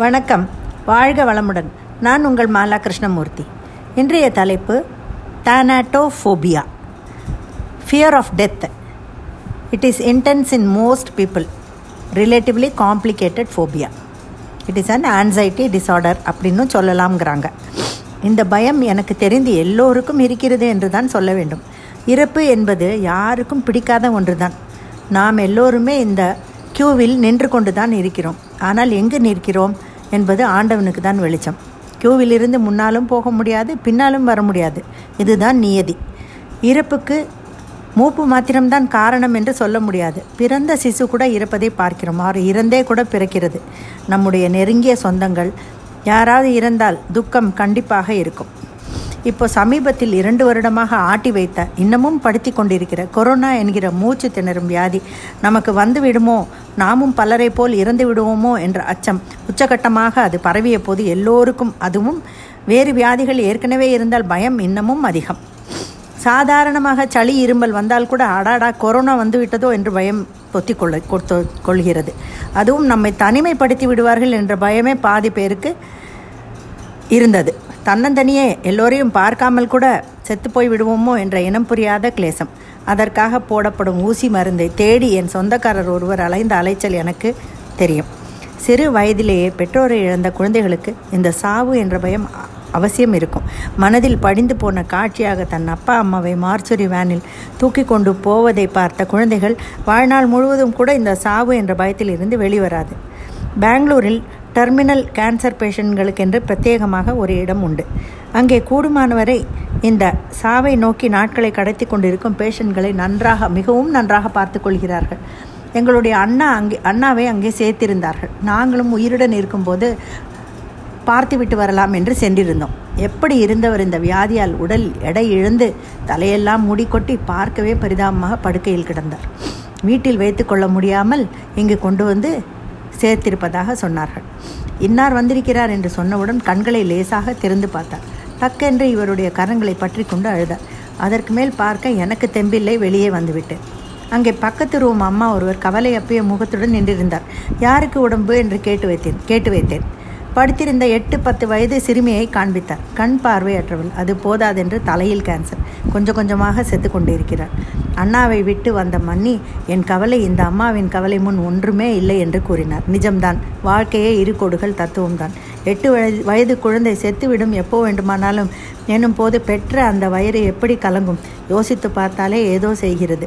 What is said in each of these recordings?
வணக்கம். வாழ்க வளமுடன். நான் உங்கள் மாலா கிருஷ்ணமூர்த்தி இன்றைய தலைப்பு thanatophobia fear of death it is intense in most people relatively complicated phobia it is an anxiety disorder அப்படின்னு சொல்லலாம்ங்கிறாங்க. இந்த பயம் எனக்கு தெரிந்து எல்லோருக்கும் இருக்கிறது என்று தான் சொல்ல வேண்டும். இறப்பு என்பது யாருக்கும் பிடிக்காத ஒன்று தான் நாம் எல்லோருமே இந்த கியூவில் நின்று கொண்டு தான் இருக்கிறோம். ஆனால் எங்கு நிற்கிறோம் என்பது ஆண்டவனுக்கு தான் வெளிச்சம். கியூவில் இருந்து முன்னாலும் போக முடியாது பின்னாலும் வர முடியாது. இதுதான் நியதி. இறப்புக்கு மூப்பு மாத்திரம்தான் காரணம் என்று சொல்ல முடியாது. பிறந்த சிசு கூட இறப்பதை பார்க்கிறோம். அவர் இறந்தே கூட பிறக்கிறது. நம்முடைய நெருங்கிய சொந்தங்கள் யாராவது இறந்தால் துக்கம் கண்டிப்பாக இருக்கும். இப்போ சமீபத்தில் இரண்டு வருடமாக ஆட்டி வைத்த இன்னமும் படுத்தி கொண்டிருக்கிற கொரோனா என்கிற மூச்சு திணறும் வியாதி நமக்கு வந்து விடுமோ? நாமும் பலரை போல் இறந்து விடுவோமோ என்ற அச்சம். உச்சகட்டமாக அது பரவிய போது எல்லோருக்கும் அதுவும். வேறு வியாதிகள் ஏற்கனவே இருந்தால் பயம் இன்னமும் அதிகம். சாதாரணமாக சளி இருமல் வந்தால் கூட அடாடா கொரோனா வந்து விட்டதோ என்று பயம் பொத்தி கொள்ள கொடுத்து கொள்கிறது. அதுவும் நம்மை தனிமைப்படுத்தி விடுவார்கள் என்ற பயமே பாதி பேருக்கு இருந்தது. தன்னந்தனியே எல்லோரையும் பார்க்காமல் கூட செத்து போய் விடுவோமோ என்ற இனம் புரியாத கிளேசம். அதற்காக போடப்படும் ஊசி மருந்தை தேடி என் சொந்தக்காரர் ஒருவர் அலைந்த அலைச்சல் எனக்கு தெரியும். சிறு வயதிலேயே பெற்றோரை இழந்த குழந்தைகளுக்கு இந்த சாவு என்ற பயம் அவசியம் இருக்கும். மனதில் படிந்து போன காட்சியாக தன் அப்பா அம்மாவை மார்ச்சுரி வேனில் தூக்கி கொண்டு போவதை பார்த்த குழந்தைகள் வாழ்நாள் முழுவதும் கூட இந்த சாவு என்ற பயத்தில் இருந்து வெளிவராது. பெங்களூரில் டெர்மினல் கேன்சர் பேஷண்ட்களுக்கென்று பிரத்யேகமாக ஒரு இடம் உண்டு. அங்கே கூடுமானவரை இந்த சாவை நோக்கி நாட்களை கடத்தி கொண்டிருக்கும் பேஷண்ட்களை நன்றாக மிகவும் நன்றாக பார்த்து கொள்கிறார்கள். எங்களுடைய அண்ணா அங்கே அண்ணாவை அங்கே சேர்த்திருந்தார்கள். நாங்களும் உயிருடன் இருக்கும்போது பார்த்துவிட்டு வரலாம் என்று சென்றிருந்தோம். எப்படி இருந்தவர் இந்த வியாதியால் உடல் எடை இழந்து தலையெல்லாம் மூடிக்கொட்டி பார்க்கவே பரிதாபமாக படுக்கையில் கிடந்தார். வீட்டில் வைத்து கொள்ள முடியாமல் இங்கு கொண்டு வந்து சேர்த்திருப்பதாக சொன்னார்கள். இன்னார் வந்திருக்கிறார் என்று சொன்னவுடன் கண்களை லேசாக திறந்து பார்த்தார். டக்கென்று இவருடைய கரங்களை பற்றி கொண்டு அழுதார் அதற்கு மேல் பார்க்க எனக்கு தெம்பில்லை வெளியே வந்துவிட்டேன் அங்கே பக்கத்து ரூம் அம்மா ஒருவர் கவலை அப்பிய முகத்துடன் நின்றிருந்தார். யாருக்கு உடம்பு என்று கேட்டு வைத்தேன் கேட்டு வைத்தேன். படுத்திருந்த எட்டு பத்து வயது சிறுமியை காண்பித்தார். கண் பார்வையற்றவள். அது போதாதென்று தலையில் கேன்சர் கொஞ்சம் கொஞ்சமாக செத்து கொண்டிருக்கிறார் அண்ணாவை விட்டு வந்த மன்னி என் கவலை இந்த அம்மாவின் கவலை முன் ஒன்றுமே இல்லை என்று கூறினார். நிஜம்தான். வாழ்க்கையே இரு கொடுகள் தத்துவம்தான். எட்டு வயது வயது குழந்தை செத்துவிடும் எப்போ வேண்டுமானாலும் எனும் போது பெற்ற அந்த வயிறு எப்படி கலங்கும்? யோசித்து பார்த்தாலே ஏதோ செய்கிறது.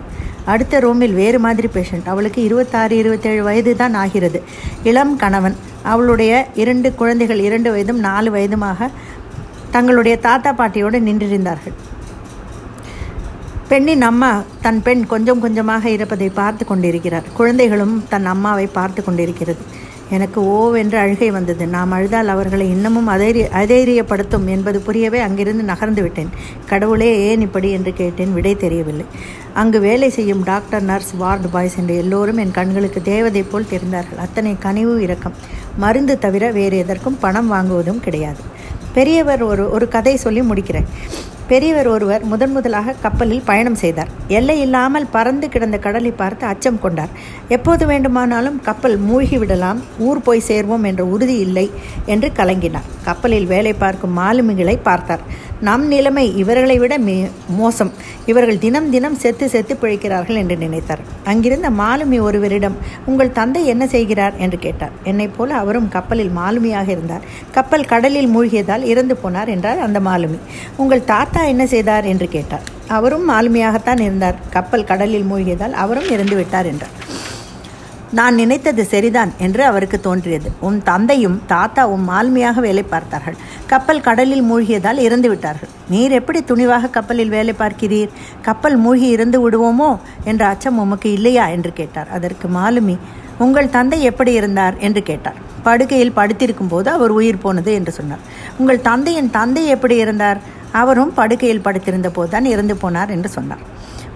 அடுத்த ரூமில் வேறு மாதிரி பேஷண்ட் அவளுக்கு இருபத்தாறு இருபத்தேழு வயது தான் ஆகிறது. இளம் கணவன். அவளுடைய இரண்டு குழந்தைகள் இரண்டு வயதும் நாலு வயதுமாக தங்களுடைய தாத்தா பாட்டியோடு நின்றிருந்தார்கள். பெண்ணின் அம்மா தன் பெண் கொஞ்சம் கொஞ்சமாக இருப்பதை பார்த்து கொண்டிருக்கிறார். குழந்தைகளும் தன் அம்மாவை பார்த்து கொண்டிருக்கிறது. எனக்கு ஓவென்று அழுகை வந்தது. நாம் அழுதால் அவர்களை இன்னமும் அதைரிய அதைரியப்படுத்தும் என்பது புரியவே அங்கிருந்து நகர்ந்து விட்டேன். கடவுளே ஏன் இப்படி என்று கேட்டேன். விடை தெரியவில்லை. அங்கு வேலை செய்யும் டாக்டர் நர்ஸ் வார்டு பாய்ஸ் என்று எல்லோரும் என் கண்களுக்கு தேவதை போல் தெரிந்தார்கள். அத்தனை கனிவு இரக்கம். மருந்து தவிர வேறு எதற்கும் பணம் வாங்குவதும் கிடையாது. பெரியவர் ஒரு ஒரு கதை சொல்லி முடிக்கிறேன். பெரியவர் ஒருவர் முதன் முதலாக கப்பலில் பயணம் செய்தார். எல்லை இல்லாமல் பறந்து கிடந்த கடலை பார்த்து அச்சம் கொண்டார். எப்போது வேண்டுமானாலும் கப்பல் மூழ்கி விடலாம் ஊர் போய் சேர்வோம் என்ற உறுதி இல்லை என்று கலங்கினார். கப்பலில் வேலை பார்க்கும் மாலுமிகளை பார்த்தார். நம் நிலைமை இவர்களை விட மே மோசம். இவர்கள் தினம் தினம் செத்து செத்து பிழைக்கிறார்கள் என்று நினைத்தார். அங்கிருந்த மாலுமி ஒருவரிடம் உங்கள் தந்தை என்ன செய்கிறார்? என்று கேட்டார். என்னைப் போல அவரும் கப்பலில் மாலுமியாக இருந்தார். கப்பல் கடலில் மூழ்கியதால் இறந்து போனார் என்றார் அந்த மாலுமி. உங்கள் தாத்தா என்ன செய்தார்? என்று கேட்டார். அவரும் மாலுமியாகத்தான் இருந்தார். கப்பல் கடலில் மூழ்கியதால் அவரும் இறந்து விட்டார் என்றார். நான் நினைத்தது சரிதான் என்று அவருக்கு தோன்றியது. உன் தந்தையும் தாத்தாவும் மாலுமியாக வேலை பார்த்தார்கள். கப்பல் கடலில் மூழ்கியதால் இறந்து விட்டார்கள். நீர் எப்படி துணிவாக கப்பலில் வேலை பார்க்கிறீர்? கப்பல் மூழ்கி இறந்து விடுவோமோ? என்ற அச்சம் உமக்கு இல்லையா? என்று கேட்டார். அதற்கு மாலுமி உங்கள் தந்தை எப்படி இருந்தார்? என்று கேட்டார். படுக்கையில் படுத்திருக்கும் போது அவர் உயிர் போனது என்று சொன்னார். உங்கள் தந்தையின் தந்தை எப்படி இருந்தார்? அவரும் படுக்கையில் படுத்திருந்த போதுதான் இறந்து போனார் என்று சொன்னார்.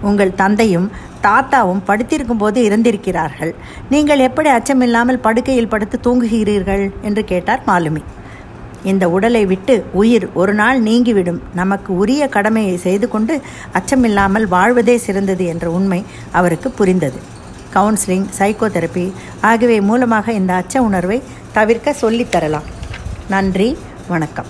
உங்கள் தந்தையும் தாத்தாவும் படுத்திருக்கும் போது இறந்திருக்கிறார்கள். நீங்கள் எப்படி அச்சமில்லாமல் படுக்கையில் படுத்து தூங்குகிறீர்கள்? என்று கேட்டார் மாலுமி. இந்த உடலை விட்டு உயிர் ஒரு நாள் நீங்கிவிடும். நமக்கு உரிய கடமையை செய்து கொண்டு அச்சமில்லாமல் வாழ்வதே சிறந்தது என்ற உண்மை அவருக்கு புரிந்தது. கவுன்சிலிங் சைக்கோதெரப்பி ஆகியவை மூலமாக இந்த அச்ச உணர்வை தவிர்க்க சொல்லித்தரலாம். நன்றி வணக்கம்.